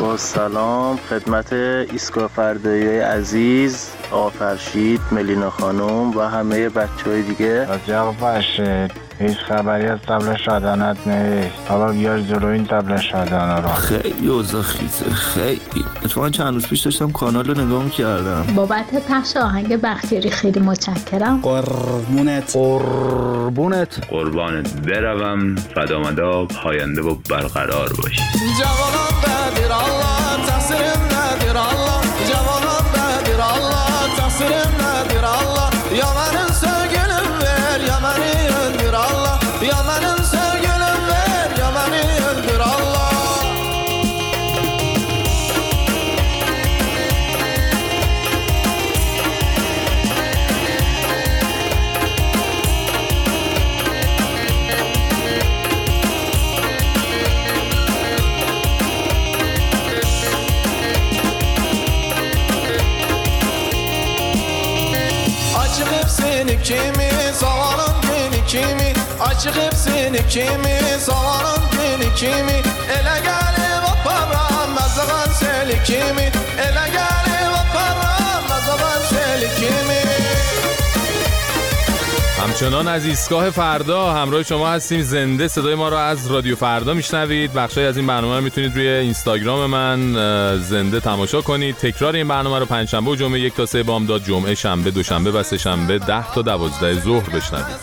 با سلام خدمت ایسکا فردایی عزیز آفرشید ملینا خانم و همه بچه های دیگه هیچ خبری از تبل شادانت نیست. بابا بیار جلو این تبل شادانه رو. خیلی اوضاع خیزه خیلی. اتفاقا چند روز پیش داشتم کانال رو نگاه می‌کردم. بابت پخش آهنگ بختیاری خیلی متشکرم. قربونت. قربونت. قربانت بروم. فدامدا پاینده و برقرار باشی. جوانان بدیر الله. çıkıp seni kimi Savarım beni kimi. Ele gel. همچنان از ایستگاه فردا همراه شما هستیم. زنده صدای ما رو از رادیو فردا میشنوید. بخشای از این برنامه رو می‌تونید روی اینستاگرام من زنده تماشا کنید. تکرار این برنامه رو پنجشنبه و جمعه یک تا سه بامداد جمعه شنبه دوشنبه و سه شنبه ده تا دوازده ظهر بشنوید.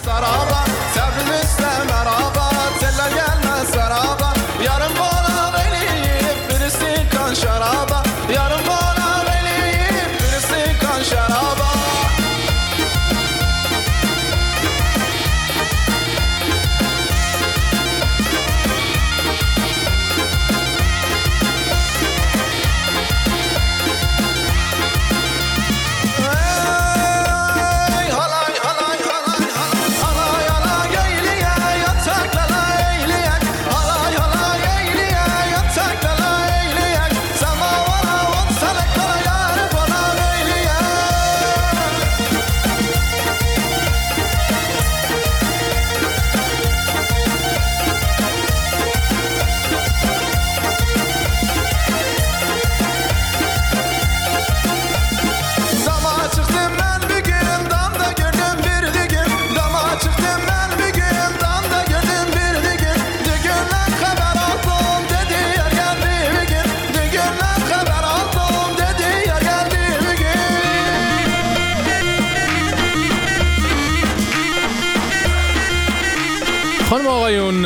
آقایون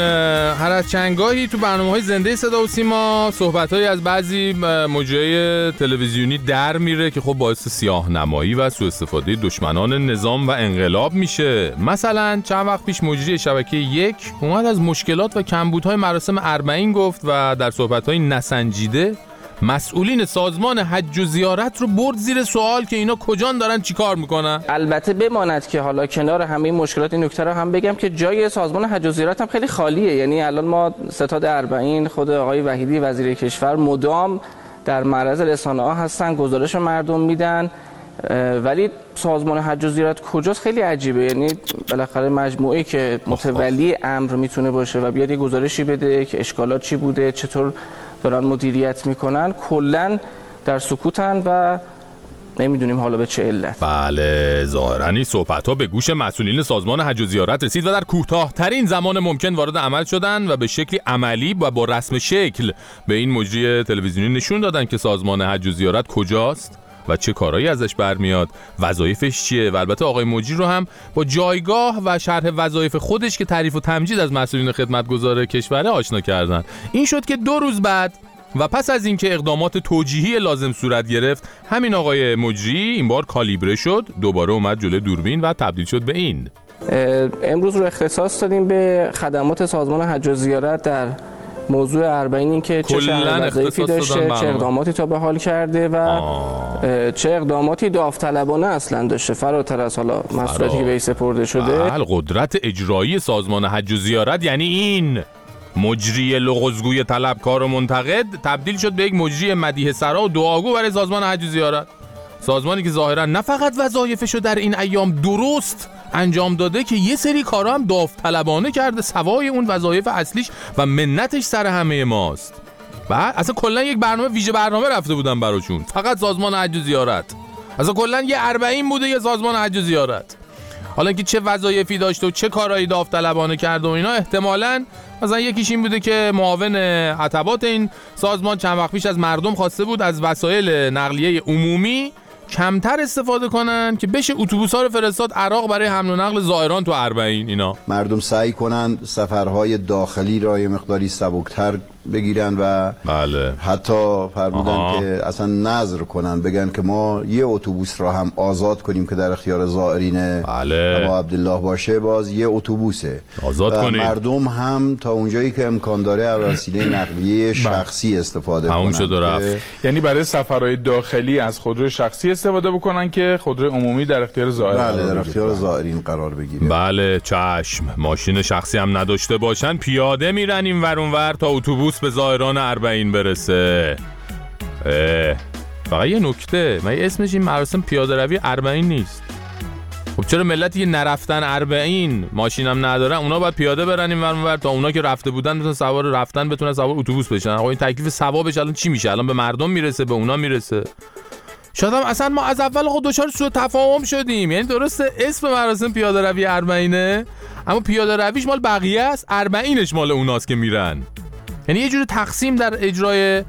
هر از چنگاهی تو برنامه های زنده صدا و سیما. صحبت از بعضی مجریای تلویزیونی در میره که خب باعث سیاه نمایی و سوء استفاده دشمنان نظام و انقلاب میشه. مثلا چند وقت پیش مجری شبکه یک اومد از مشکلات و کمبودهای مراسم اربعین گفت و در صحبت های نسنجیده مسئولین سازمان حج و زیارت رو برد زیر سوال که اینا کجان دارن چیکار می‌کنن؟ البته بماند که حالا کنار همه این مشکلات این نکته رو هم بگم که جای سازمان حج و زیارت هم خیلی خالیه. یعنی الان ما ستاد اربعین خود آقای وحیدی وزیر کشور مدام در معرض رسانه ها هستن گزارش مردم میدن. ولی سازمان حج و زیارت کجاست خیلی عجیبه. یعنی بالاخره مجموعه که متولی امر می‌تونه باشه و بیاد یه گزارشی بده که اشکالات چی بوده چطور دارن مدیریت می‌کنن کلا در سکوتن و نمی‌دونیم حالا به چه علت. بله ظاهرا این صحبت ها به گوش مسئولین سازمان حج و زیارت رسید و در کوتاهترین زمان ممکن وارد عمل شدن و به شکلی عملی و با رسم شکل به این مجری تلویزیونی نشون دادن که سازمان حج و زیارت کجاست. و چه کارهایی ازش برمیاد وظایفش چیه و البته آقای مجری رو هم با جایگاه و شرح وظایف خودش که تعریف و تمجید از مسئولین خدمتگزار کشوره آشنا کردن. این شد که دو روز بعد و پس از اینکه اقدامات توجیهی لازم صورت گرفت همین آقای مجری این بار کالیبره شد دوباره اومد جلوی دوربین و تبدیل شد به این. امروز رو اختصاص دادیم به خدمات سازمان حج و زیارت در موضوع اربعین این که چه اختصاص داشته چه. اقداماتی تا به حال کرده و اه، چه اقداماتی داوطلبانه اصلا داشته. فراتر از حالا مسئولیتی که به سپرده شده. بله قدرت اجرایی سازمان حج و زیارت یعنی این. مجری لغزگوی طلبکار و منتقد تبدیل شد به یک مجری مدیه سرا و دعاگو برای سازمان حج و زیارت. سازمانی که ظاهرا نه فقط وظایفش رو در این ایام درست انجام داده که یه سری کارا هم داوطلبانه کرده سوای اون وظایف اصلیش و منتش سر همه ماست. بعد اصلا کلا یک برنامه ویژه برنامه رفته بودن براشون. فقط سازمان حج و زیارت. اصلا کلا یه اربعین بوده یه سازمان حج و زیارت. حالا اینکه چه وظایفی داشته و چه کارهایی داوطلبانه کرده و اینا احتمالاً مثلا یکیش این بوده که معاون عتبات این سازمان چند وقت پیش از مردم خواسته بود از وسایل نقلیه عمومی کمتر استفاده کنن که بشه اتوبوس ها رو فرستاد عراق برای حمل و نقل زائران تو اربعین اینا. مردم سعی کنن سفرهای داخلی را یه مقداری سبکتر بگیرن و بله حتی فرمودن آها. که اصلا نظر کنن بگن که ما یه اتوبوس را هم آزاد کنیم که در اختیار زائرین بله. ابا عبدالله باشه باز یه اتوبوسه آزاد و کنیم. مردم هم تا اونجایی که امکان داره از وسیله نقلیه شخصی استفاده کنن شد رفت. یعنی برای سفرهای داخلی از خودرو شخصی استفاده بکنن که خودرو عمومی در اختیار زائر بله در. اختیار زائرین قرار بگیره بله چشم ماشین شخصی هم نداشته باشن پیاده میرن این ور تا اتوبوس به زائران اربعین برسه. اه. فقط یه نکته. من اسمش این مراسم پیاده روی اربعین نیست. خب چرا ملتی که نرفتن اربعین ماشینم ندارن اونا باید پیاده برن این ور تا اونا که رفته بودن بتونن سوار رفتن بتونن سوار اتوبوس بشن. آقا این تکلیف ثوابش الان چی میشه؟ الان به مردم می‌رسه به اونا می‌رسه. شاید هم اصلا ما از اول خود دچار سوء تفاهم شدیم. یعنی درسته اسم مراسم پیاده روی اربعینه اما پیاده رویش مال بقیه است. اربعینش مال اوناست که میرن. یعنی یه جور تقسیم در اجرای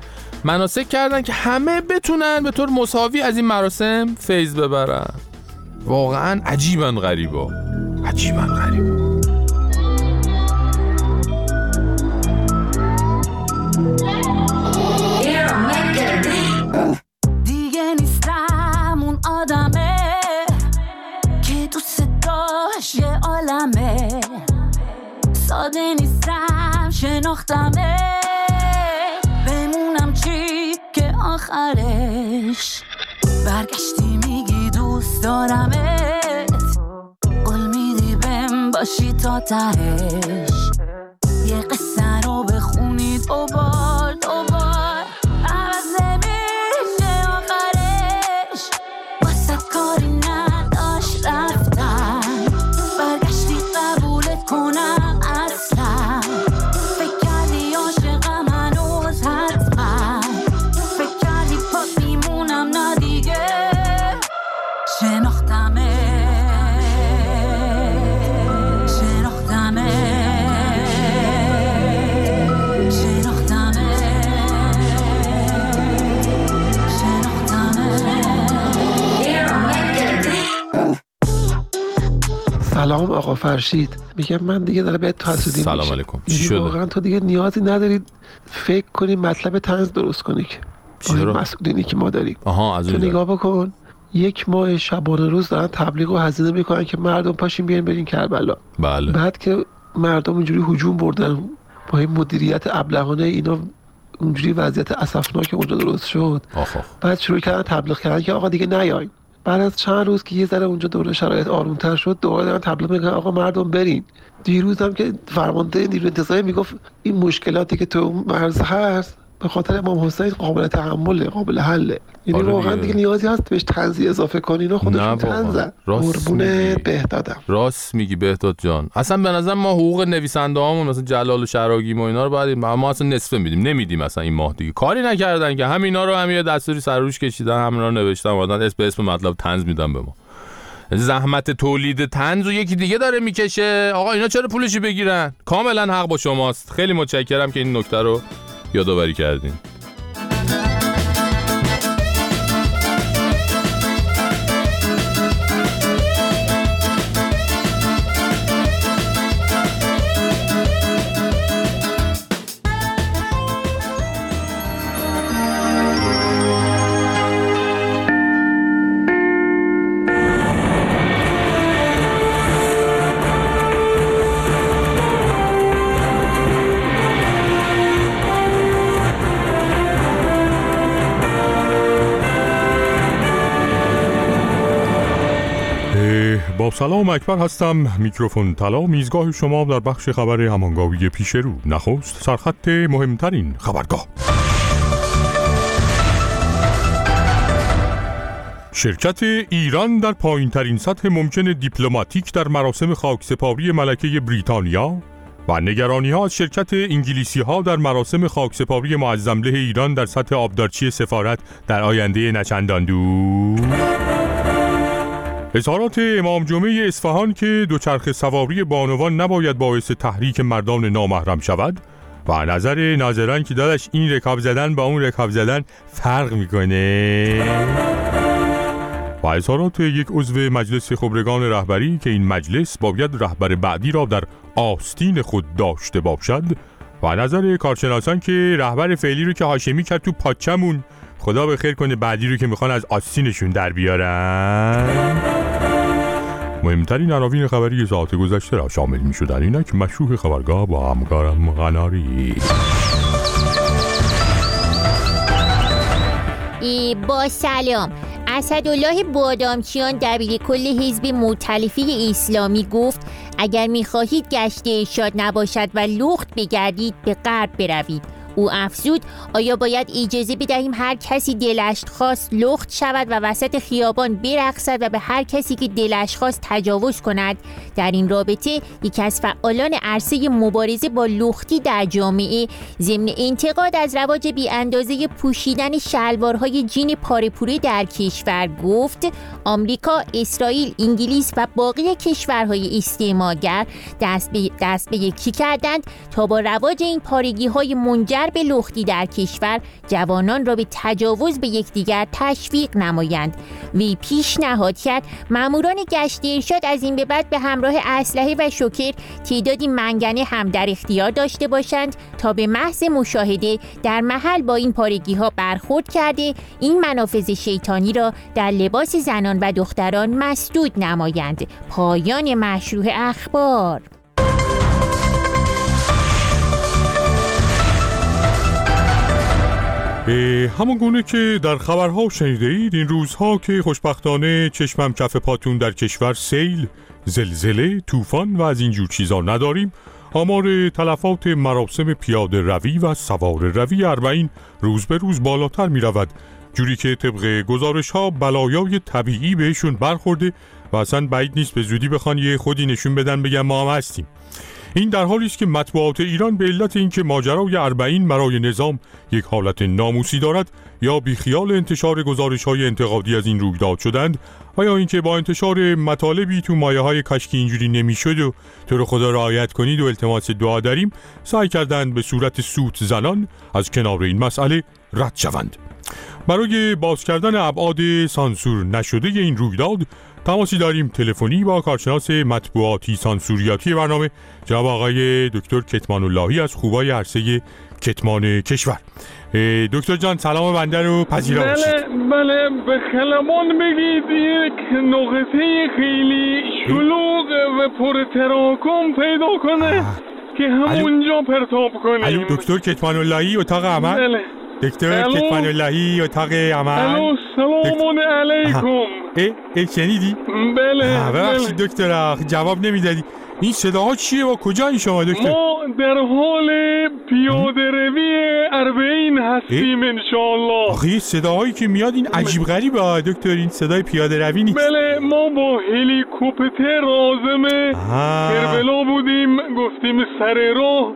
مناسک کردن که همه بتونن به طور مساوی از این مراسم فیض ببرن. واقعا عجیبا غریبا. عجیبا غریبا. دیگه نیستم اون آدمه که دوست داشت یه عالمه. ساده نیستم. شناختمه. بمونم چی که آخرش. برگشتی میگی دوست دارمت. قول میدی بهم باشی تا تهش. یه قصه رو بخونی دوبار دوبار سلام آقا فرشید میگم من دیگه داره بهت حسودی سلام. علیکم. چی یعنی شده؟ واقعا تو دیگه نیازی نداری فکر کنی مطلب تنز درست کنی که؟ مسئولینی که ما داریم آها از تو نگاه بکن یک ماه شبانه روز دارن تبلیغ و هزینه می‌کنن که مردم پاشین بیاین برین کربلا بله بعد که مردم اینجوری هجوم بردن با این مدیریت ابلهانه اینا اونجوری وضعیت اسفناک اونجا درست شد آخ. بعد شروع کردن تبلیغ کردن که آقا دیگه نیاین بعد از چند روز که یه ذره اونجا دوره شرایط آرومتر شد دوباره دارن تبلیغ می‌کنن آقا مردم برین. دیروز هم که فرمانده نیروی انتظامی می‌گفت این مشکلاتی که تو مرز هست به خاطر امام حسین قابل تحمله قابل حله. یعنی آره واقعا دیگه. نیازی هست بهش تنزی اضافه کنی. اینا نه خودشون. تنزن. میگی. بهدادم. راست میگی بهداد جان. اصلا به نظر ما حقوق نویسنده هامون مثلا جلال و شراگیم و اینا رو باید ما اصلا نصفه میدیم. نمیدیم اصلا این ماه دیگه. کاری نکردن که. همینا رو هم یه دستوری سر روش کشیدن همینا رو نوشتن اومدن اسم به اسم مطلب تنز میدن به ما. زحمت تولید تنز و یکی دیگه داره می‌کشه. آقا اینا چرا پولشی بگیرن؟ کاملا حق با شماست. خیلی متشکرم که این نکته رو یادآوری کردین. سلام اکبر هستم. میکروفون طلا. میزگاه شما در بخش خبر همانگاوی پیش رو. نخست سرخط مهمترین خبرگاه. شرکت ایران در پایین ترین سطح ممکن دیپلماتیک در مراسم خاکسپاری ملکه بریتانیا و نگرانی ها از شرکت انگلیسی ها در مراسم خاکسپاری معظمله ایران در سطح آبدارچی سفارت در آینده نچندان دور اظهارات امام جمعه اصفهان که دوچرخ سواری بانوان نباید باعث تحریک مردان نامحرم شود و نظر ناظران که دادش این رکاب زدن با اون رکاب زدن فرق می‌کنه. و اظهارات یک عضو مجلس خبرگان رهبری که این مجلس باید رهبر بعدی را در آستین خود داشته باشد و نظر کارشناسان که رهبر فعلی رو که هاشمی کرد تو پاچمون خدا به خیر کنه بعدی رو که می‌خوان از آستینشون در بیارن. مهمترین عناوین خبری ساعت گذشته را شامل می شدن اینک مشروع خبرگاه با همکارم غناری. ای با سلام. اسدالله بادامچیان دبیر کل حزب مؤتلفه اسلامی گفت اگر می‌خواهید گشت ارشاد نباشد و لخت بگردید به غرب بروید. او افزود آیا باید اجازه بدهیم هر کسی دلش خواست لخت شود و وسط خیابان برقصد و به هر کسی که دلش خواست تجاوز کند؟ در این رابطه یکی از فعالان عرصه مبارزه با لختی در جامعه ضمن انتقاد از رواج بی اندازه پوشیدن شلوارهای جین پارپوره در کشور گفت آمریکا، اسرائیل، انگلیس و باقی کشورهای استعمارگر دست به, دست به یکی کردند تا با رواج این پارگی های منجر به لختی در کشور جوانان را به تجاوز به یکدیگر تشویق نمایند. وی پیشنهاد کرد ماموران گشت ارشاد از این به بعد به همراه اسلحه و شوکر تعدادی منگنه هم در اختیار داشته باشند تا به محض مشاهده در محل با این پارگی ها برخورد کرده این منافذ شیطانی را در لباس زنان و دختران مسدود نمایند. پایان مشروع اخبار. همون گونه که در خبرها شنیده اید این روزها که خوشبختانه چشمم کف پاتون در کشور سیل، زلزله، طوفان و از اینجور چیزا نداریم. آمار تلفات مراسم پیاده روی و سوار روی اربعین روز به روز بالاتر می رود جوری که طبق گزارش ها بلایای طبیعی بهشون برخورده و اصلا بعید نیست به زودی بخوان یه خودی نشون بدن بگن ما هم هستیم. این در حالی است که مطبوعات ایران به علت اینکه ماجرای اربعین برای نظام یک حالت ناموسی دارد یا بیخیال انتشار گزارش های انتقادی از این رویداد شدند و یا اینکه با انتشار مطالبی تو مایه های کشکی اینجوری نمی‌شد و تو رو خدا رعایت کنید و التماس دعا داریم سعی کردند به صورت سوت زنان از کنار این مسئله رد شوند. برای باز کردن ابعاد سانسور نشده این رویداد تماسی داریم. تلفنی با کارشناس مطبوعاتی سانسوریاتی برنامه. جناب آقای دکتر کتمان اللهی از خوبای عرصه کتمان کشور. دکتر جان سلام بنده رو پذیرا بله بله به خلبان بگید یک نقطه خیلی شلوغ و پر تراکم پیدا کنه که همونجا پرتاب کنیم. دکتر کتمان اللهی اتاق عمل؟ بله. دکتر. کتمان اللهی اتاق عمل. الو سلام علیکم. اه اه شنیدی؟ بله ببخشید دکتر آخ، جواب نمی‌دادی. این صداها چیه و کجا این شما دکتر؟ ما در حال پیاده روی اربعین هستیم انشاءالله. آخه یه صداهایی که میاد این عجیب غریبه آه، دکتر این صدای پیاده روی نیست. بله ما با هلیکوپتر آها. کربلا بودیم گفتیم سر راه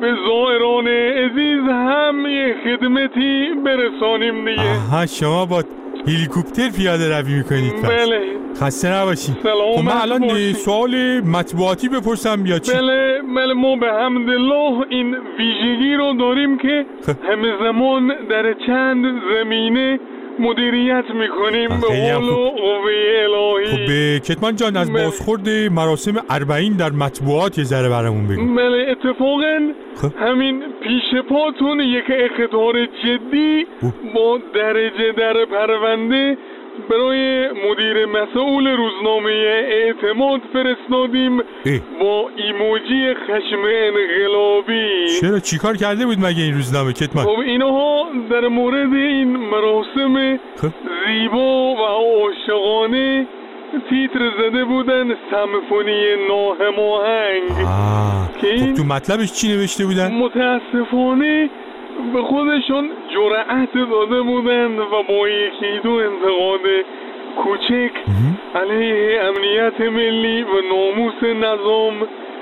به زائران عزیز هم یه خدمتی برسانیم دیگه. آها شما با هلیکوپتر پیاده روی می‌کنید پس. بله. خسته نباشید خب من الان. سوال مطبوعاتی بپرسم یا چی؟ بله بله ما به حمدالله این ویژگی رو داریم که همه زمان در چند زمینه مدیریت می‌کنیم به قول الهی. خب به کتمان جان از. بازخورد مراسم اربعین در مطبوعات یه ذره برامون بگو. بله اتفاقا همین پیش پاتون یک اختار جدی با درجه در پرونده برای مدیر مسئول روزنامه اعتماد فرستادیم. با ایموجی خشم انقلابی چرا چیکار کرده بود مگه این روزنامه کتمان؟ خب اینها در مورد این مراسم خب. زیبا و عاشقانه تیتر زده بودن سمفونی ناهماهنگ که این خب تو مطلبش چی نوشته بودن؟ متاسفانه به خودشون جرأت داده بودند و با یکی دو انتقاد کوچک علیه امنیت ملی و ناموس نظام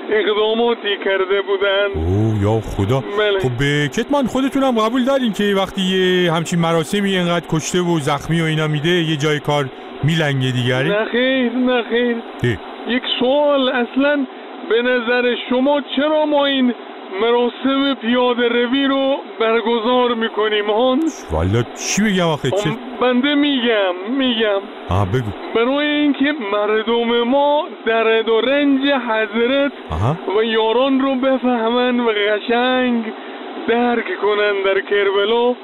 اقداماتی کرده بودند او یا خدا. بله. خب به کتمان خودتونم قبول دارین که وقتی یه همچین مراسمی اینقدر کشته و زخمی و اینا میده یه جای کار میلنگه دیگری؟ نه خیر نه خیر. اه. یک سوال اصلا به نظر شما چرا ما این مراسم پیاده روی رو برگزار می‌کنیم هانس. والا چی بگم آخه؟ چه بنده میگم میگم. آها بگو. برای اینکه مردم ما درد و رنج حضرت آها. و یاران رو بفهمن و قشنگ درک کنن در کربلا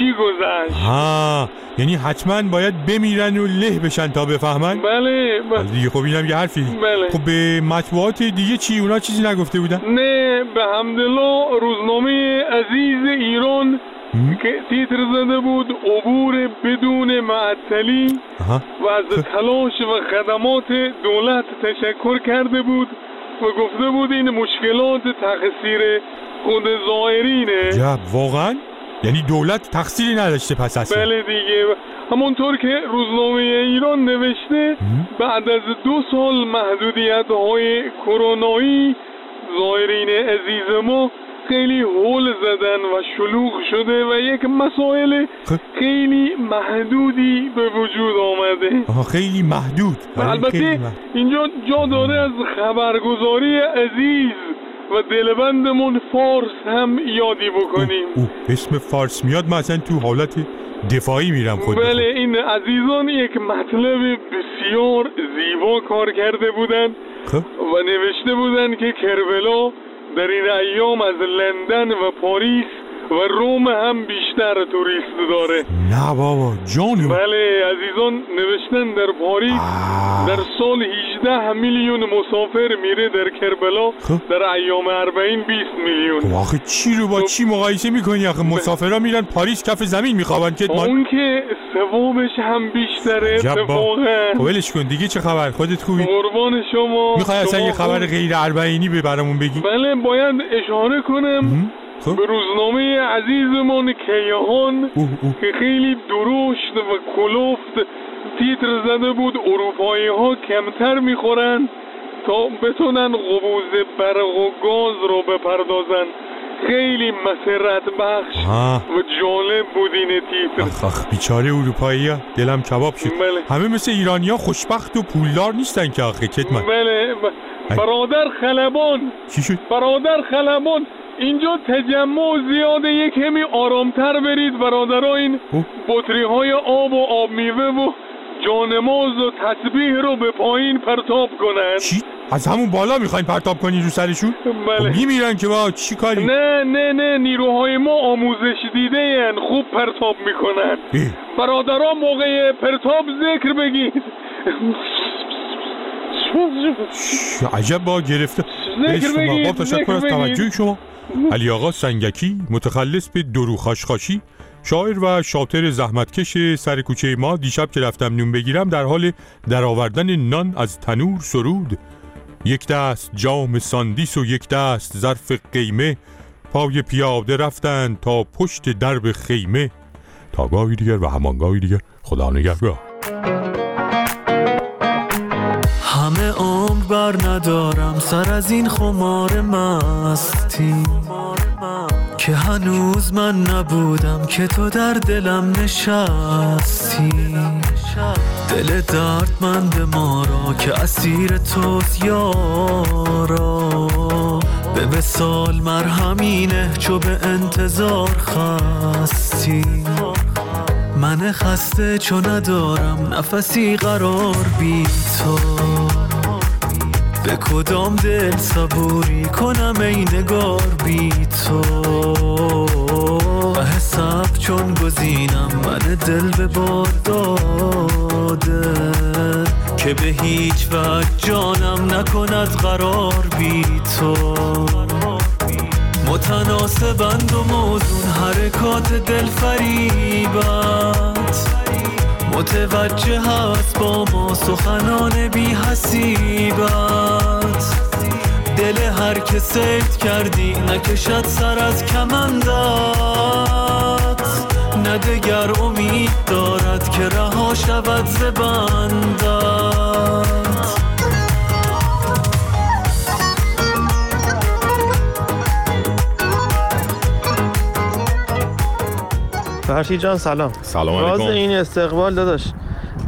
چی گذشت؟ ها یعنی حتما باید بمیرن و له بشن تا بفهمن؟ بله ب- حالا دیگه خب اینم یه حرفی. بله. خب به مطبوعات دیگه چی؟ اونا چیزی نگفته بودن؟ نه به حمدالله روزنامه عزیز ایران که تیتر زده بود عبور بدون معطلی و از تلاش و خدمات دولت تشکر کرده بود و گفته بود این مشکلات تقصیر خود زائرینه. جب واقعا؟ یعنی دولت تقصیری نداشته پس اصلا بله دیگه. همونطور که روزنامه ایران نوشته بعد از دو سال محدودیت های کرونایی زائرین عزیز ما خیلی هول زدن و شلوغ شده و یک مسائل خیلی محدودی به وجود آمده. خیلی محدود. البته. اینجا جا داره از خبرگزاری عزیز. و دلبندمون فارس هم یادی بکنیم او اسم فارس میاد من اصلا تو حالت دفاعی میرم خود بله این عزیزان یک مطلب بسیار زیبا کار کرده بودند خب. و نوشته بودند که کربلا در این ایام از لندن و پاریس و روم هم بیشتر توریست داره. نه بابا جانو بله عزیزان نوشتن در پاریس در سال 18 میلیون مسافر میره در کربلا. در ایام اربعین 20 میلیون. خب آخه چی رو با چی مقایسه می‌کنی آخه؟ مسافرها میرن پاریس کف زمین میخوابن که اون که ثوابش هم بیشتره اتفاقا. خب ولش کن دیگه چه خبر؟ خودت خوبی؟ قربان شما. می‌خوای اصلا یه خبر؟ غیر اربعینی به برامون بگی؟ بله باید اشاره کنم. خب. به روزنامه عزیزمان کیهان که خیلی درشت و کلفت تیتر زده بود اروپایی ها کمتر می‌خورن تا بتونن قبوز برق و گاز رو بپردازن. خیلی مسرت بخش آه. و جالب بود این تیتر. آخ آخ بیچاره اروپایی ها دلم کباب شد. بله. همه مثل ایرانیا خوشبخت و پولدار نیستن که آخه کتمن. بله ب- برادر خلبان. چی شد؟ برادر خلبان. اینجا تجمع زیاده یک کمی آرامتر برید برادرها این بطری های آب و آب میوه و جانماز و تسبیح رو به پایین پرتاب کنن. چی؟ از همون بالا می‌خواین پرتاب کنی رو سرشون؟ بله. خب میمیرن که با چی کاری؟ نه نه نه نیروهای ما آموزش دیده ین خوب پرتاب می‌کنن. برادرها موقع پرتاب ذکر بگید عجب با گرفته ذکر بگید، باب تشکر از. توجه شما. علی آقا سنگکی متخلص به درو خاشخاشی شاعر و شاطر زحمتکش سر کوچه ما دیشب که رفتم نون بگیرم در حال درآوردن نان از تنور سرود. یک دست جام ساندیس و یک دست ظرف قیمه پای پیاده رفتند تا پشت درب خیمه. تا گاهی دیگر و همانگاهی دیگر خدا نگهدار. همه عمر بر ندارم سر از این خمار مستی. که هنوز من نبودم که تو در دلم نشستی. دل دردمند ما را که اسیر توست یارا. به وسال مرهمینه چو به انتظار خستی. من خسته چو ندارم نفسی قرار بی تو. به کدام دل صبوری کنم ای نگار بی تو؟ حساب چون گزینم من دل به بار داده که به هیچ وجه جانم نکند قرار بی تو. متناسبند و موزون حرکات دل فریبت متوجه هست با ما سخنان بی حسیبت دل هر که سید کردی نکشد سر از کمندت نه دگر امید دارد که رها شود ز فرشید جان سلام سلام راز علیکم. این استقبال داداش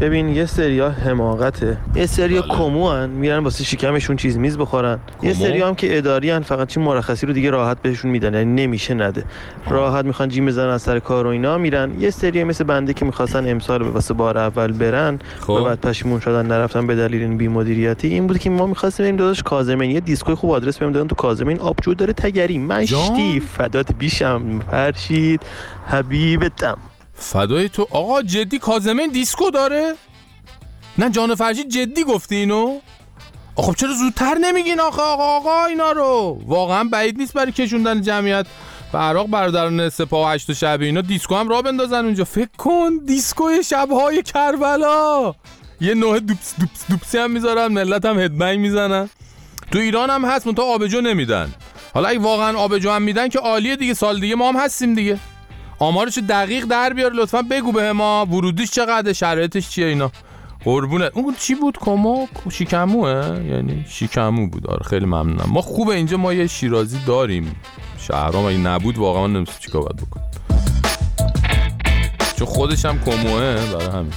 ببین یه سریا حماقته. یه سریا کمو هن میرن واسه شکمشون چیز میز بخورن. یه کمو؟ سریا هم که اداری هن فقط چی مرخصی رو دیگه راحت بهشون میدن یعنی نمیشه نده. راحت می‌خوان جیم بزنن از سر کار و اینا میرن. یه سریا مثل بنده که می‌خواستن امسال واسه بار اول برن خب. و بعد پشیمون شدن نرفتن به دلیل این بی‌مدیریتی. این بود که ما می‌خواستیم بریم داداش کازمین. یه دیسکوی خوب آدرس بهم دادن تو کازمین. آبجو داره تگری. مشتی فدات بیشم. فرشید حبیبتم. فدای تو. آقا جدی کاظمین دیسکو داره؟ نه جان فرشید جدی گفتی اینو؟ خب چرا زودتر نمیگین آخه؟ آقا آقا اینا رو. واقعا بعید نیست برای کشوندن جمعیت. و عراق برادران سپاه و حشد الشعبی اینا. دیسکو هم را بندازن اونجا. فکر کن دیسکوی شبهای کربلا. یه نوع دوپس دوپس دوپسی هم می‌ذارن. ملت هم headbang می‌زنن. تو ایران هم هست منتها آبجو نمیدن. حالا اگه واقعا آبجو هم میدن که عالیه دیگه. سال دیگه ما هم هستیم دیگه. آمارش دقیق در بیار لطفا بگو به ما ورودیش چقدر شرایطش چیه اینا؟ قربونت. اون چی بود؟ کما؟ شیکموه یعنی شیکمو بود. آره خیلی ممنونم. ما خوبه اینجا ما یه شیرازی داریم. شهرام اگه نبود واقعا نمی‌دونم چیکار باید بکنم چون خودش هم کموه برای همین.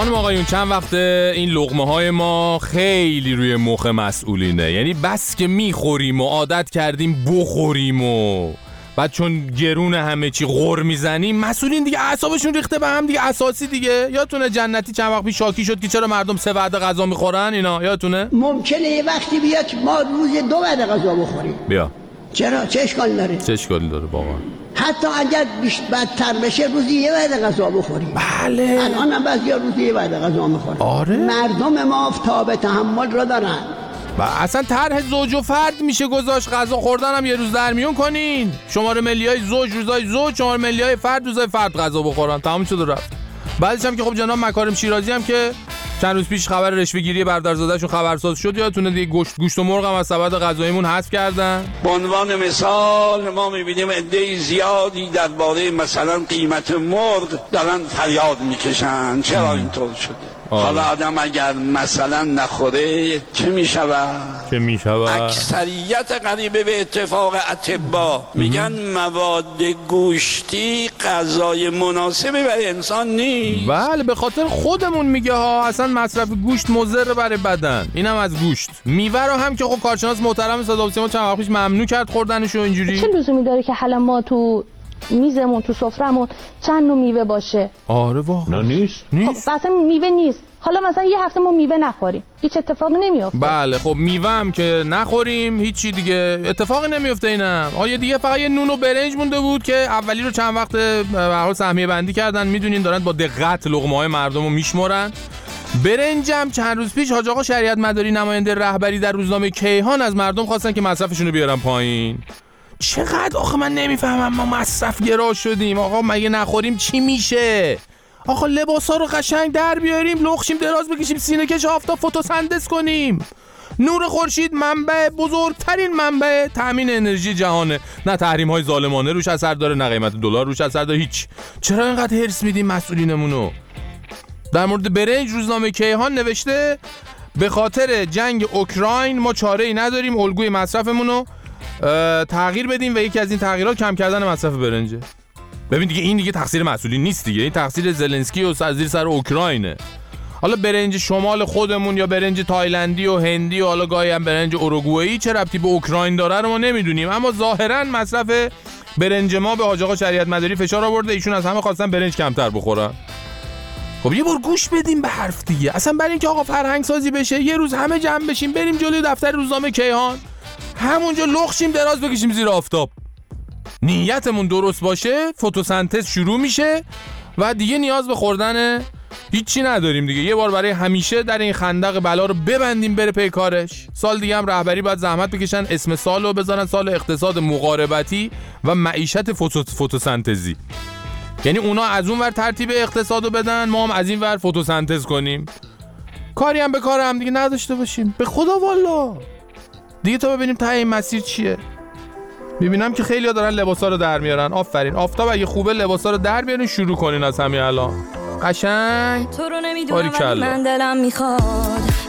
خانم آقایون چند وقته این لغمه های ما خیلی روی مخ مسئولینه. یعنی بس که می‌خوریم و عادت کردیم بخوریم و بعد چون گرون همه چی غور می‌زنیم مسئولین دیگه اعصابشون ریخته به هم دیگه اساسی دیگه. یادتونه جنتی چند وقت پیش شاکی شد که چرا مردم سه وعده غذا می‌خورن؟ اینا یادتونه؟ ممکنه یه وقتی بیاد ما روز دو وعده غذا بخوریم. بیا. چرا؟ چه اشکال داره؟ چه اشکالی داره؟ واقعا. حتی اگر بدتر بشه روزی یه وعده غذا بخوریم. بله. الان هم بعضی روزی یه وعده غذا می‌خورن. آره. مردم ما تاب تحمل را دارن. و اصلا طرح زوج و فرد میشه گذاشت. غذا خوردن هم یه روز در میون کنین. شماره ملی های زوج روزای زوج شماره ملی های فرد روزای فرد غذا بخورن. تمام شد رفت. بعدش هم که خب جناب مکارم شیرازی هم که چند روز پیش خبر رشوه گیری برادرزادهشون خبرساز شد. یادتونه دیگه گوشت گوشت و مرغ هم از سبد غذاییمون حذف کردن. به عنوان مثال ما می‌بینیم عده زیادی درباره مثلا قیمت مرغ دارن فریاد می‌کشن. چرا اینطور شده؟ آره. حالا آدم اگر مثلا نخوره چه می‌شود؟ که می‌شود؟ اکثریت قریبه به اتفاق اتبا میگن مواد گوشتی غذای مناسبی برای انسان نیست. بله به خاطر خودمون میگه ها اصلا مصرف گوشت مضر برای بدن. اینم از گوشت. میوه رو هم که خب کارشناس محترم صدا و سیما چند وقت پیش ممنوع کرد خوردنشو اینجوری. چه لزومی داره که حالا ما تو میزمون تو سفرمون چند نوع میوه باشه. آره واقعا. نه نیست. خب اصلا میوه نیست. حالا مثلا یه هفته ما میوه نخوریم. هیچ اتفاقی نمیافته. بله خب میوه هم که نخوریم هیچی دیگه. اتفاقی نمیفته اینم. آیا دیگه فقط یه نون و برنج مونده بود که اولی رو چند وقت به هر حال سهمیه بندی کردن؟ می‌دونین دارن با دقت لقمه های مردم رو میشمرن. برنجم چند روز پیش حاج آقا شریعت مداری نماینده رهبری در روزنامه کیهان از مردم خواستن که مصرفشون رو بیارن پایین. چقدر آخه من نمی‌فهمم ما مصرف گرا شدیم. آقا مگه نخوریم چی میشه؟ آقا لباس ها رو قشنگ در بیاریم لخشیم دراز بکشیم سینه کش آفتاب فتوسنتز کنیم. نور خورشید منبع بزرگترین منبع تامین انرژی جهانه. نه تحریم های ظالمانه روش اثر داره نه قیمت دلار روش اثر داره هیچ. چرا اینقدر هرس میدیم مسئولینمونو؟ در مورد برنج روزنامه کیهان نوشته به خاطر جنگ اوکراین ما چاره ای نداریم الگوی مصرفمون تغییر بدیم و یکی از این تغییرات کم کردن مصرف برنجه. ببین دیگه این دیگه تقصیر مسئولین نیست دیگه. این تقصیر زلنسکی و زیر سر اوکراینه. حالا برنج شمال خودمون یا برنج تایلندی و هندی و حالا گاهی هم برنج اوروگوئه‌ای چه ربطی به اوکراین داره رو ما نمی‌دونیم. اما ظاهرا مصرف برنج ما به حاج آقا شریعت مداری فشار آورده. ایشون از همه خواستن برنج کمتر بخورن. خب یه بار گوش بدیم به حرف دیگه. اصلا برای اینکه آقا فرهنگ سازی بشه یه روز همه جمع بشیم بریم جلوی دفتر روزنامه کیهان. همونجا لخشیم دراز بکشیم زیر آفتاب. نیتمون درست باشه فتوسنتز شروع میشه و دیگه نیاز به خوردن هیچی نداریم دیگه. یه بار برای همیشه در این خندق بلا رو ببندیم بره پی کارش. سال دیگه هم رهبری باید زحمت بکشن اسم سال رو بزنن سال اقتصاد مقاربتی و معیشت فوتو فوتوسنتزی. یعنی اونا از اون ور ترتیب اقتصاد رو بدن ما هم از این ور فتوسنتز کنیم. کاری هم به کار هم دیگه نداشته باشیم. به خدا والا! دیگه تا ببینیم ته این مسیر چیه. می‌بینم که خیلی دارن لباسا رو در میارن. آفرین. آفتاب اگه خوبه لباسا رو در بیارین شروع کنین از همین الان. قشنگ. تو رو نمی‌دونم. من دلم می‌خواد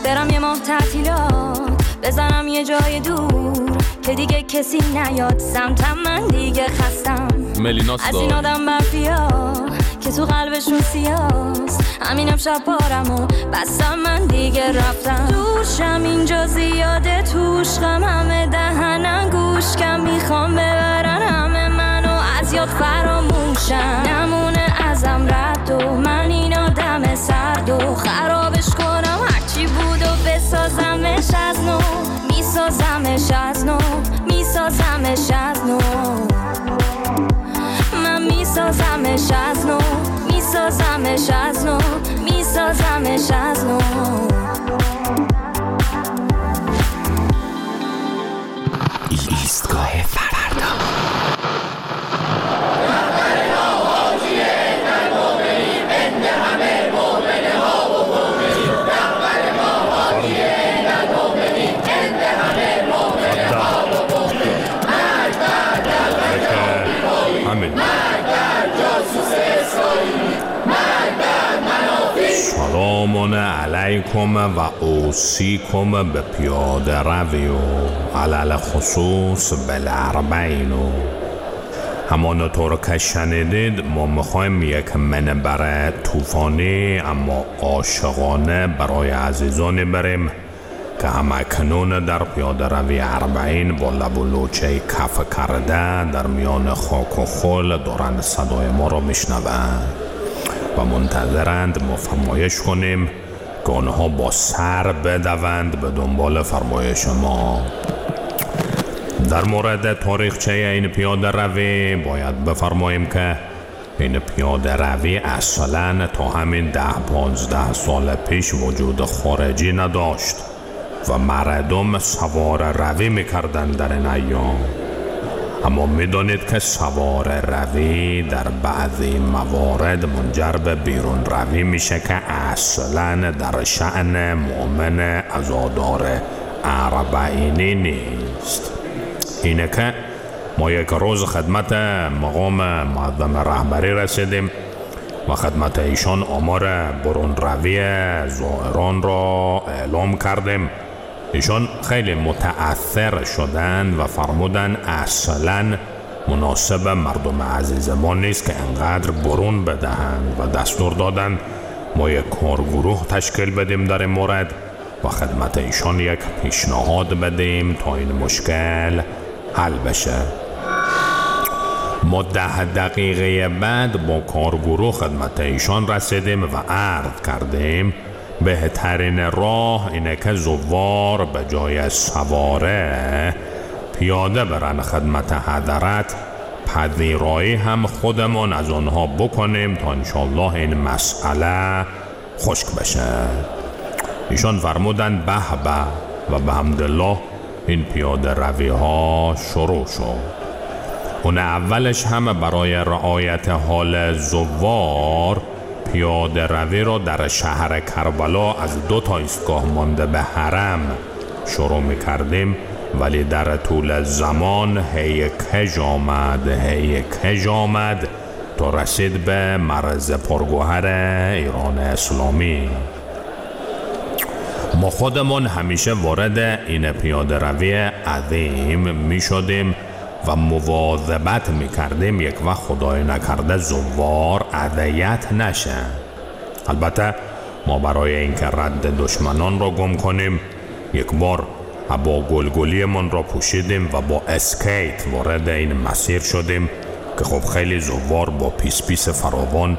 برم یه ماه تعطیلات بزنم یه جای دور که دیگه کسی نیاد. سمتم من دیگه خستم. ملیناس از این آدم برفیا که تو قلبشون سیاست همینم شب پارم و بستم من دیگه رفتم. دوشم اینجا زیاده توش غم همه دهنم گوش کم. می‌خوام ببرن همه منو از یاد فراموشم. نمونه ازم رد و من این آدم سرد و خرابش کنم. هرچی بود و بسازمش از نو. میسازمش از نو. میسازمش از نو. میسازمش از نو میسازمش از نو میسازمش از نو. ایستگاه سلام علیکم و اوسیکم به پیاده روی و علل خصوص بالاربعین. و همانطور که شنیدید ما می‌خوایم یک منبر طوفانی اما عاشقانه برای عزیزانی بریم که همکنون در پیاده روی اربعین با لب و لوچه کف کرده در میان خاک و خل دارند صدای ما را میشنوند و منتظرند ما فرمایش کنیم که آنها با سر بدوند به دنبال فرمایش ما. در مورد تاریخچه این پیاده روی؟ باید بفرماییم که این پیاده روی اصلا تا همین ده پانزده سال پیش وجود خارجی نداشت و مردم سوار روی می‌کردن در این ایام. اما می‌دانید که سوار روی در بعضی موارد منجر به بیرون روی میشه که اصلا در شعن مؤمن ازادار اربعینی نیست. اینه که ما یک روز خدمت مقام معظم رهبری رسیدیم و خدمت ایشان آمار برون روی زائران را اعلام کردیم. ایشان خیلی متأثر شدن و فرمودن اصلا مناسب مردم عزیز ما نیست که انقدر برون بدهند و دستور دادن ما یک کارگروه تشکیل بدیم در مورد و خدمت ایشان یک پیشنهاد بدیم تا این مشکل حل بشه. ما ده دقیقه بعد با کارگروه خدمت ایشان رسیدیم و عرض کردیم بهترین راه اینه که زوار به جای سواره پیاده برن خدمت حضرت. پذیرایی هم خودمون از آنها بکنیم تا انشالله این مسئله خشک بشه. ایشان فرمودن به به و به حمدالله این پیاده روی ها شروع شد. اون اولش هم برای رعایت حال زوار پیاده روی را در شهر کربلا از دو تا ایستگاه مانده به حرم شروع می کردیم ولی در طول زمان هی کج آمد هی کج آمد تا رسید به مرز پرگوهر ایران اسلامی. ما خودمون همیشه وارد این پیاده روی عظیم می شدیم. و مواظبت می کردیم یک وقت خدای نکرده زوار اذیت نشه. البته ما برای اینکه رد دشمنان را گم کنیم یک بار با گلگلی من را پوشیدیم و با اسکیت وارد این مسیر شدیم که خب خیلی زوار با پیس پیس فراوان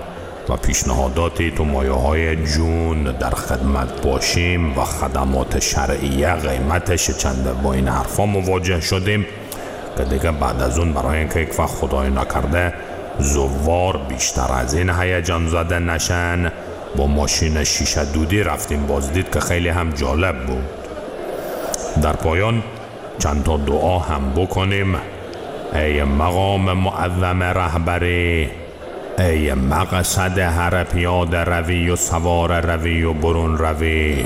و پیشنهاداتی تو مایه های جون در خدمت باشیم و خدمات شرعیه قیمتش چنده با این حرفا مواجه شدیم. که دیگه بعد از اون برای اینکه یک وقت خدای نکرده زوار بیشتر از این هیجان زده نشن. با ماشین شیشه دودی رفتیم. بازدید که خیلی هم جالب بود. در پایان چند تا دعا هم بکنیم. ای مقام معظم رهبری ای مقصد هر پیاده روی و سوار روی و برون روی.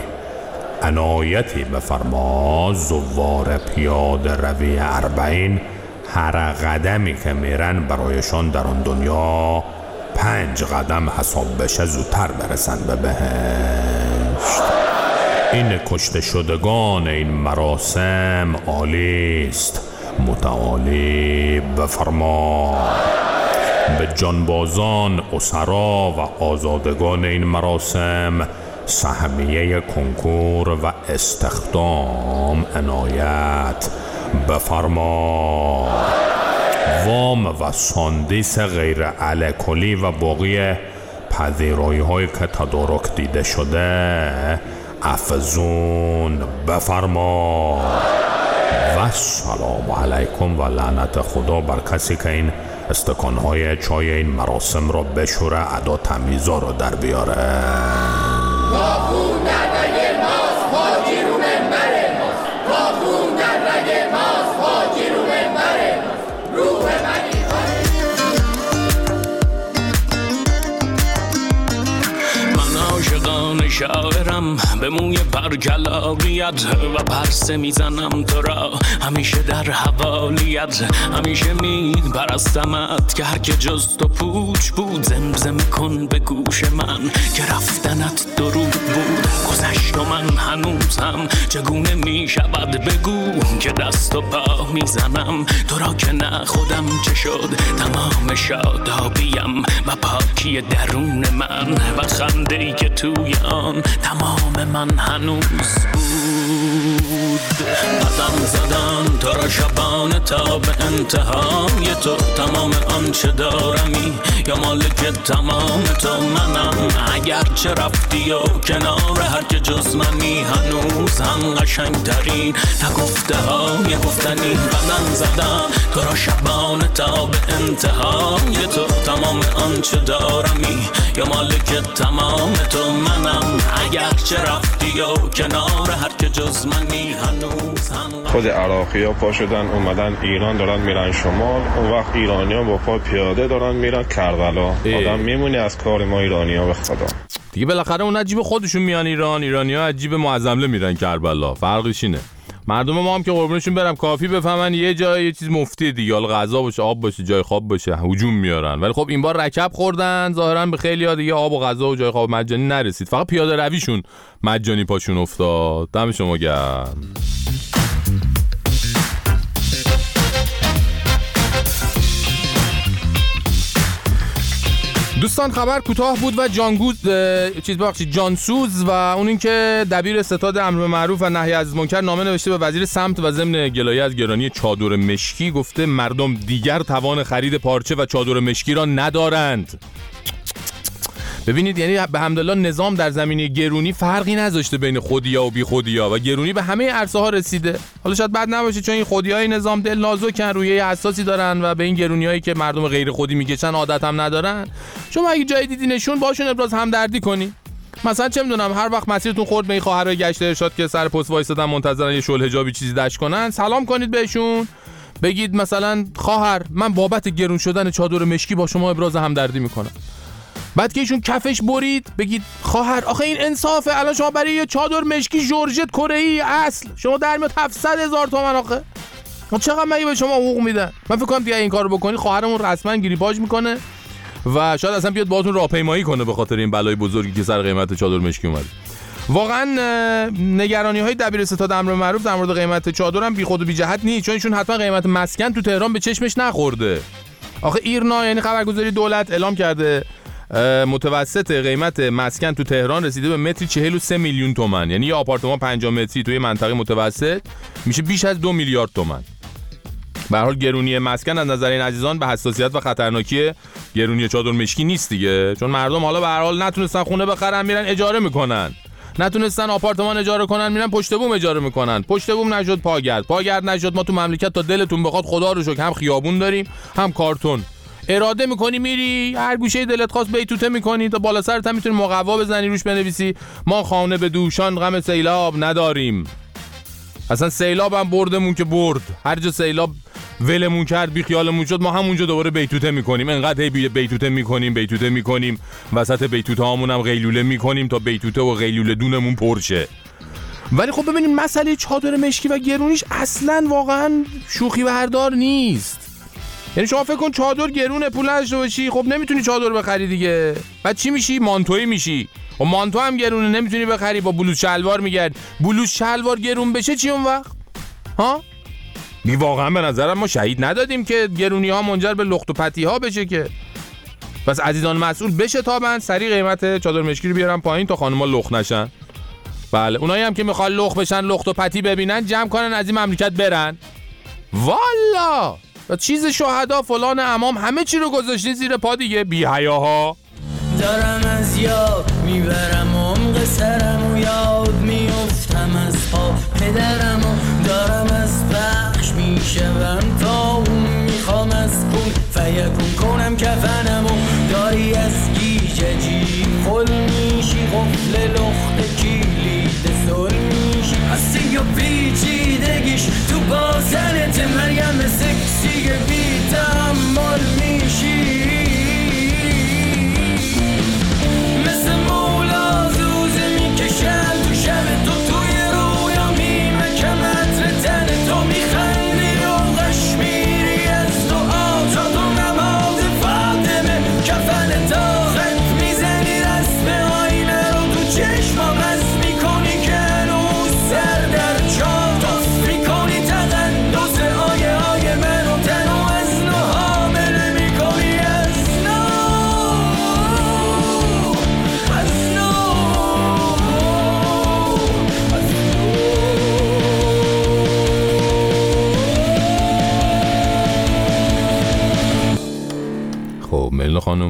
عنایتی بفرما زوار پیاده روی اربعین هر قدمی که میرن برایشان در آن دنیا پنج قدم حساب بشه زودتر برسن به بهشت. این کشته شدگان این مراسم عالی است متعالی بفرما به جانبازان اسرا و آزادگان این مراسم سهمیه کنکور و استخدام عنایت. بفرما. وام و ساندیس غیر الکلی و باقی پذیرایی های که تدارک دیده شده. افزون. بفرما. و سلام علیکم و لعنت خدا بر کسی که این استکانهای چای این مراسم را بشوره ادا تمیزا رو در بیاره. novo به موی برگلاریت و پرسه می‌زنم تو را. همیشه در حوالیت همیشه می پرستمت که هر که جز تو پوچ بود زمزمه کن به گوش من که رفتنت درود بود. گذشت و من هنوزم چگونه می شود بگو که دست و پا می‌زنم؟ تو را که نه خودم چه شد؟ تمام شادابیم و پاکی درون من و خنده ای که توی آن تمام من هنوز بود. قدم زدن تو را شبانه تا به انتهای تو. تمام آنچه دارمی یا مالک تمام تو. منم اگر چه رفتی و کنار هر که جز منی هنوز هم قشنگترین نگفته های گفتنی قدم زدن. تو را شبانه تا به انتهای تو. تمام آنچه دارمی یا مالک تمام تو. منم اگر چه رفتی و کنار هر که جز منی هنوز هم خود عراقی پا شدن اومدن ایران دارن میرن شمال اون وقت ایرانی ها با پا پیاده دارن میرن کربلا. آدم میمونی از کار ما ایرانی ها به خدا. دیگه بالاخره اون عجیب خودشون میان ایران ایرانی ها عجیب معظمله میرن کربلا. فرقش اینه. مردم ما هم که قربونشون برم کافی بفهمن یه جای یه چیز مفتی دیگه. حالا غذا باشه آب باشه جای خواب باشه هجوم میارن. ولی خب این بار رکب خوردن ظاهرا به خیلی ها دیگه آب و غذا و جای خواب مجانی نرسید. فقط پیاده رویشون مجانی پاشون افتاد. دم شما گرم. دوستان خبر کوتاه بود و جانگوز چیز بخشید جانسوز و اون اینکه دبیر ستاد امر معروف و نهی از منکر نامه نوشته به وزیر سمت و ضمن گلایه از گرانی چادر مشکی گفته مردم دیگر توان خرید پارچه و چادر مشکی را ندارند. ببینید یعنی به حمدالله نظام در زمینه گرونی فرقی نذاشته بین خودیا و بی خودیا و گرونی به همه عرصه ها رسیده. حالا شاید بد نباشه چون این خودیای نظام دل نازکن رویه حساسی دارن و به این گرونی هایی که مردم غیر خودی می‌کشن عادت هم ندارن. شما اگه جای دیدی نشون باشون ابراز همدردی کنی. مثلا چه می‌دونم هر وقت مسیرتون خورد به این خواهرای گشت ارشاد که سر پست وایسادن منتظرن یه شل حجابی چیزی دش کنن سلام کنید بهشون. بگید مثلا خواهر من بابت گرون شدن چادر مشکی با شما ابراز همدردی می‌کنم. بعد که ایشون کفش برید بگید خواهر آخه این انصافه. الان شما برای یه چادر مشکی جورجت کره ای اصل. شما در میاد 700 هزار تومن آخه. خب چقدر مگه به شما حقوق میدن؟ من فکر کنم دیگه این کارو بکنی خواهرمون رسما گریپاژ می‌کنه و شاید اصلا بیاد باهاتون راهپیمایی کنه به خاطر این بلای بزرگی که سر قیمت چادر مشکی اومده. واقعا نگرانی های دبیر ستاد امر معروف در مورد قیمت چادر هم بی خود و بی جهت نیست چون ایشون حتما قیمت مسکن تو تهران به چشمش نخورده. آخه ایرنا یعنی خبرگزاری دولت اعلام کرده. متوسط قیمت مسکن تو تهران رسیده به متری 43 میلیون تومن. یعنی یه آپارتمان 50 متری توی منطقه متوسط میشه بیش از دو میلیارد تومن. به حال گرونی مسکن از نظر این عزیزان به حساسیت و خطرناکی گرونی چادر مشکی نیست دیگه. چون مردم حالا به هر حال نتونستن خونه بخرن میرن اجاره می‌کنن. نتونستن آپارتمان اجاره کنن میرن پشت بوم اجاره می‌کنن. پشت بوم نشد پاگرد. پاگرد نشد. ما تو مملکت تا دلتون بخواد خدا رو شکر هم خیابون داریم هم کارتون. اراده می‌کنی میری؟ هر گوشه دلت خواست بیتوته می‌کنی تا بالا سرت هم می‌تونی مقوا بزنی روش بنویسی. ما خانه به دوشان غم سیلاب نداریم. اصلا سیلاب هم بردمون که برد. هر جا سیلاب ولمون کرد بی خیالمون شد ما همونجا دوباره بیتوته می‌کنیم. انقدر هی بی- بیتوته می‌کنیم بیتوته می‌کنیم. وسط بیتوته هامون هم غیلوله می‌کنیم تا بیتوته و غیلوله دونمون پرشه. ولی خب ببینیم مسئله چادر مشکی و گرونیش اصلا واقعا شوخی بردار نیست. یعنی شما فکر کن چادر گرونه پول نداشته باشی خب نمی‌تونی چادر بخری دیگه. بعد چی میشی؟ مانتوی میشی. و مانتو هم گرونه نمی‌تونی بخری. با بلوز شلوار میگرد. بلوز شلوار گرون بشه چی اون وقت؟ ها؟ بی واقعا به نظرم ما شهید ندادیم که گرونی ها منجر به لخت و پتی ها بشه که. پس عزیزان مسئول بشه تابن سری قیمت چادر مشکی رو بیارن پایین تا خانم‌ها لخت نشن. بله اونایی هم که می‌خوان لخت بشن لخت و پتی ببینن جمع کنن از این مملکت برن. والا چیز شهدا فلان امام همه چی رو گذاشتی زیر پا دیگه. بی حیاها دارم از یاد می‌برم عمق سرم و یاد میفتم از پا. پدرم و دارم از بخش می‌شوم تا اون می‌خوام از کن فیکون کنم کفنم و داری از گیجه جی خل میشی قفل لخت کلید. سل میشی. هستی و پیچیدگیش تو بازنت مریم سکسی بی تحمل میشی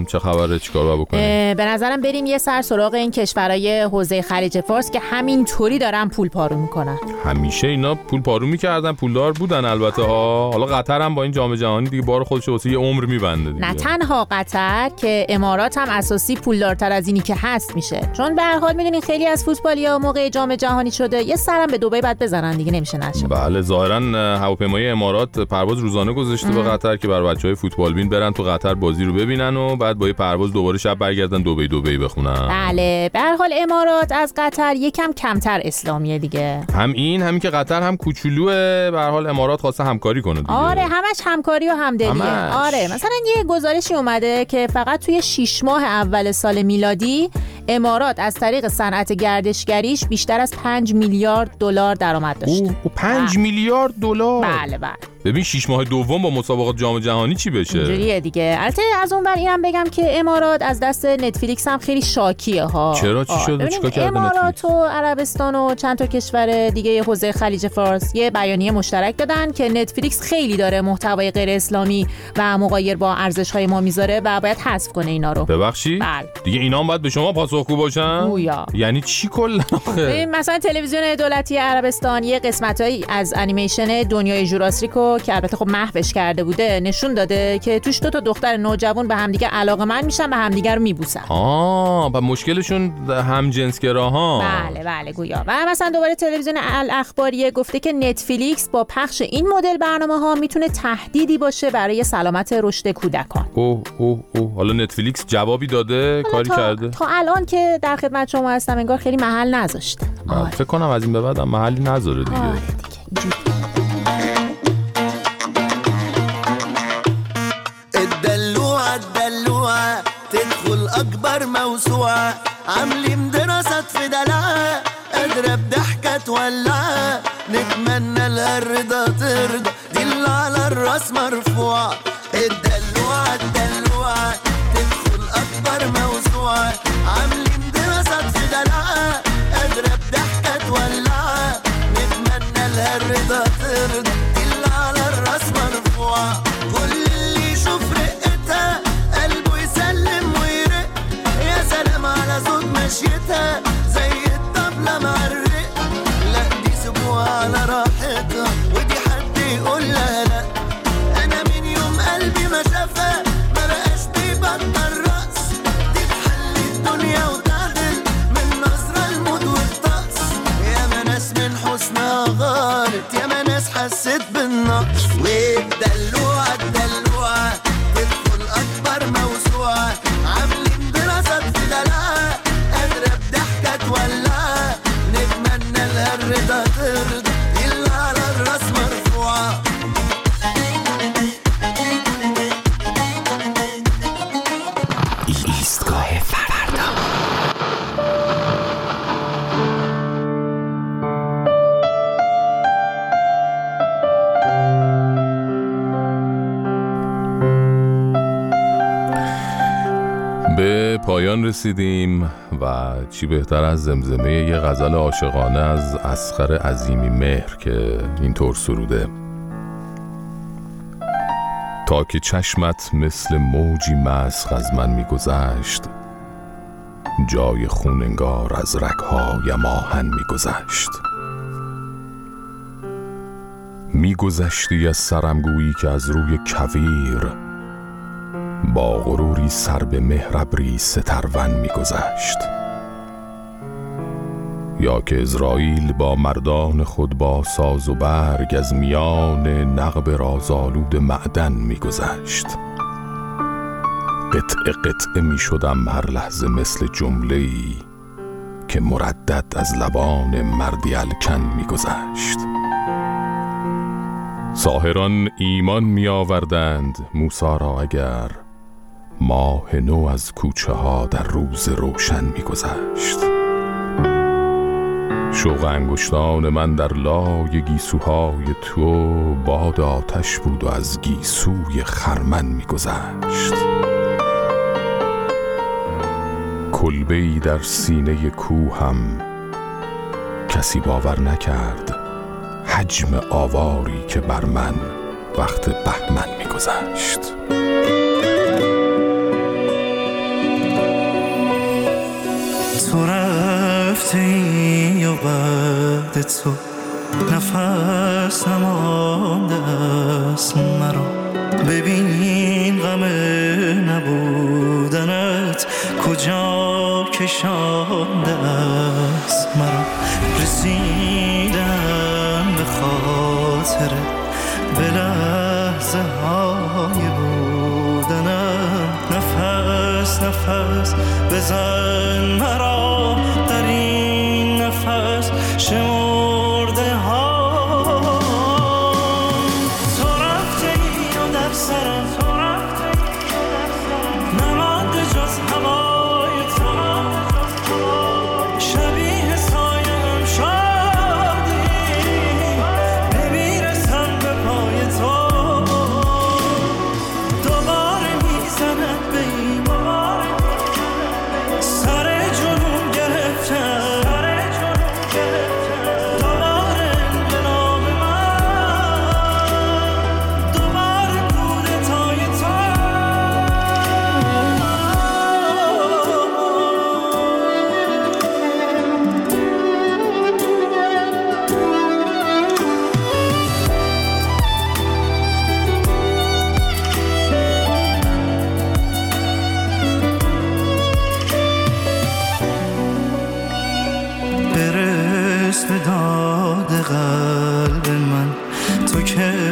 چه خبره چیکار باید بکنیم؟ به نظرم بریم یه سر سراغ این کشورهای حوزه خلیج فارس که همینطوری دارن پول پارو می‌کنن. همیشه اینا پول پارو می‌کردن پولدار بودن البته ها. حالا قطر هم با این جام جهانی دیگه بار خودش واسه یه عمر میبنده دیگه. نه تنها قطر که امارات هم اساسی پولدارتر از اینی که هست میشه. چون به هر حال می‌دونین خیلی از فوتبالیا موقع جام جهانی شده یه سرم به دبی بعد بزنن دیگه نمیشه نشه بله ظاهرا اه، هواپیمای امارات پرواز روزانه گذاشته به. قطر که بر بچه های فوتبال بین برن تو قطر بازی رو ببینن و بعد با یه پرواز دوباره شب برگردن دبی دبی بخونن. بله به هر حال امارات از قطر یکم کمتر اسلامیه دیگه. هم این همین که قطر هم کوچولوه به هر حال امارات خواسته همکاری کنه دیگه. آره همش همکاری و همدلیه همش. آره مثلا یه گزارشی اومده که فقط توی 6 ماه اول سال میلادی امارات از طریق صنعت گردشگریش بیشتر از 5 میلیارد دلار درآمد داشته او 5 میلیارد دلار؟ بله بله. ببین 6 ماه دوم با مسابقات جام جهانی چی بشه؟ اینجوریه دیگه. البته از اون بر اینم بگم که امارات از دست نتفلیکس هم خیلی شاکیه ها. چرا؟ چی؟ ببینید چیکار کرده امارات و عربستان و چند تا کشور دیگه حوزه خلیج فارس یه بیانیه مشترک دادن که نتفلیکس خیلی داره محتوای غیر اسلامی و مغایر با ارزش های ما می‌ذاره و باید حذف کنه اینا رو. ببخشید بله. دیگه اینا هم باید به شما پاسخگو باشن؟ گویا. یعنی چی کلا؟ مثلا تلویزیون دولتی عربستان یه قسمتایی از انیمیشن دنیای که البته خب محوش کرده بوده نشون داده که توش دو تا دختر نوجوان به همدیگه علاقه میشن و همدیگه رو میبوسن. آه و مشکلشون هم جنسگراها. بله بله گویا. و مثلا دوباره تلویزیون الاخباریه گفته که نتفلیکس با پخش این مدل برنامه ها می‌تونه تهدیدی باشه برای سلامت رشد کودکان. اوه اوه اوه. حالا نتفلیکس جوابی داده کاری تا, کرده؟ تا الان که در خدمت شما هستم انگار خیلی محل نذاشته. فکر کنم از این به بعد محلی نذاره دیگه. الدلوعة الدلوعة تدخل أكبر موسوعة عاملين دراسات في دلعة قادرة بضحكة تولعها نتمنى لها الرضا ترضى دي اللي على الرأس مرفوعة الدلوعة الدلوعة تدخل أكبر موسوعة عاملين دراسات في دلعة قادرة بضحكة تولعها نتمنى لها الرضا رسیدیم و چی بهتر از زمزمه یه غزل عاشقانه از اسخر عظیمی مهر که اینطور سروده. تا که چشمت مثل موجی مسخ از من میگذشت جای خون انگار از رگهایم آهن میگذشت. میگذشتی از سرم گویی که از روی کویر با غروری سر به مهربری سترون میگذشت. یا که ازرائیل با مردان خود با ساز و برگ از میان نقب رازآلود معدن میگذشت. قطعه قطعه می شدم هر لحظه مثل جمله ای که مردد از لبان مردی الکن میگذشت. ساهران ایمان می آوردند موسا را اگر ماه نو از کوچه ها در روز روشن می گذشت شوق انگشتان من در لای گیسوهای تو باد آتش بود و از گیسوی خرمن می گذشت کلبه ای در سینه کوهم کسی باور نکرد حجم آواری که بر من وقت بهمن میگذشت. تو رفتی و بعد تو نفس نمانده است مرا. ببین غم نبودنت کجا کشانده است مرا. رسیدم به خاطر به لحظه های بودنم. نفس نفس بزن تو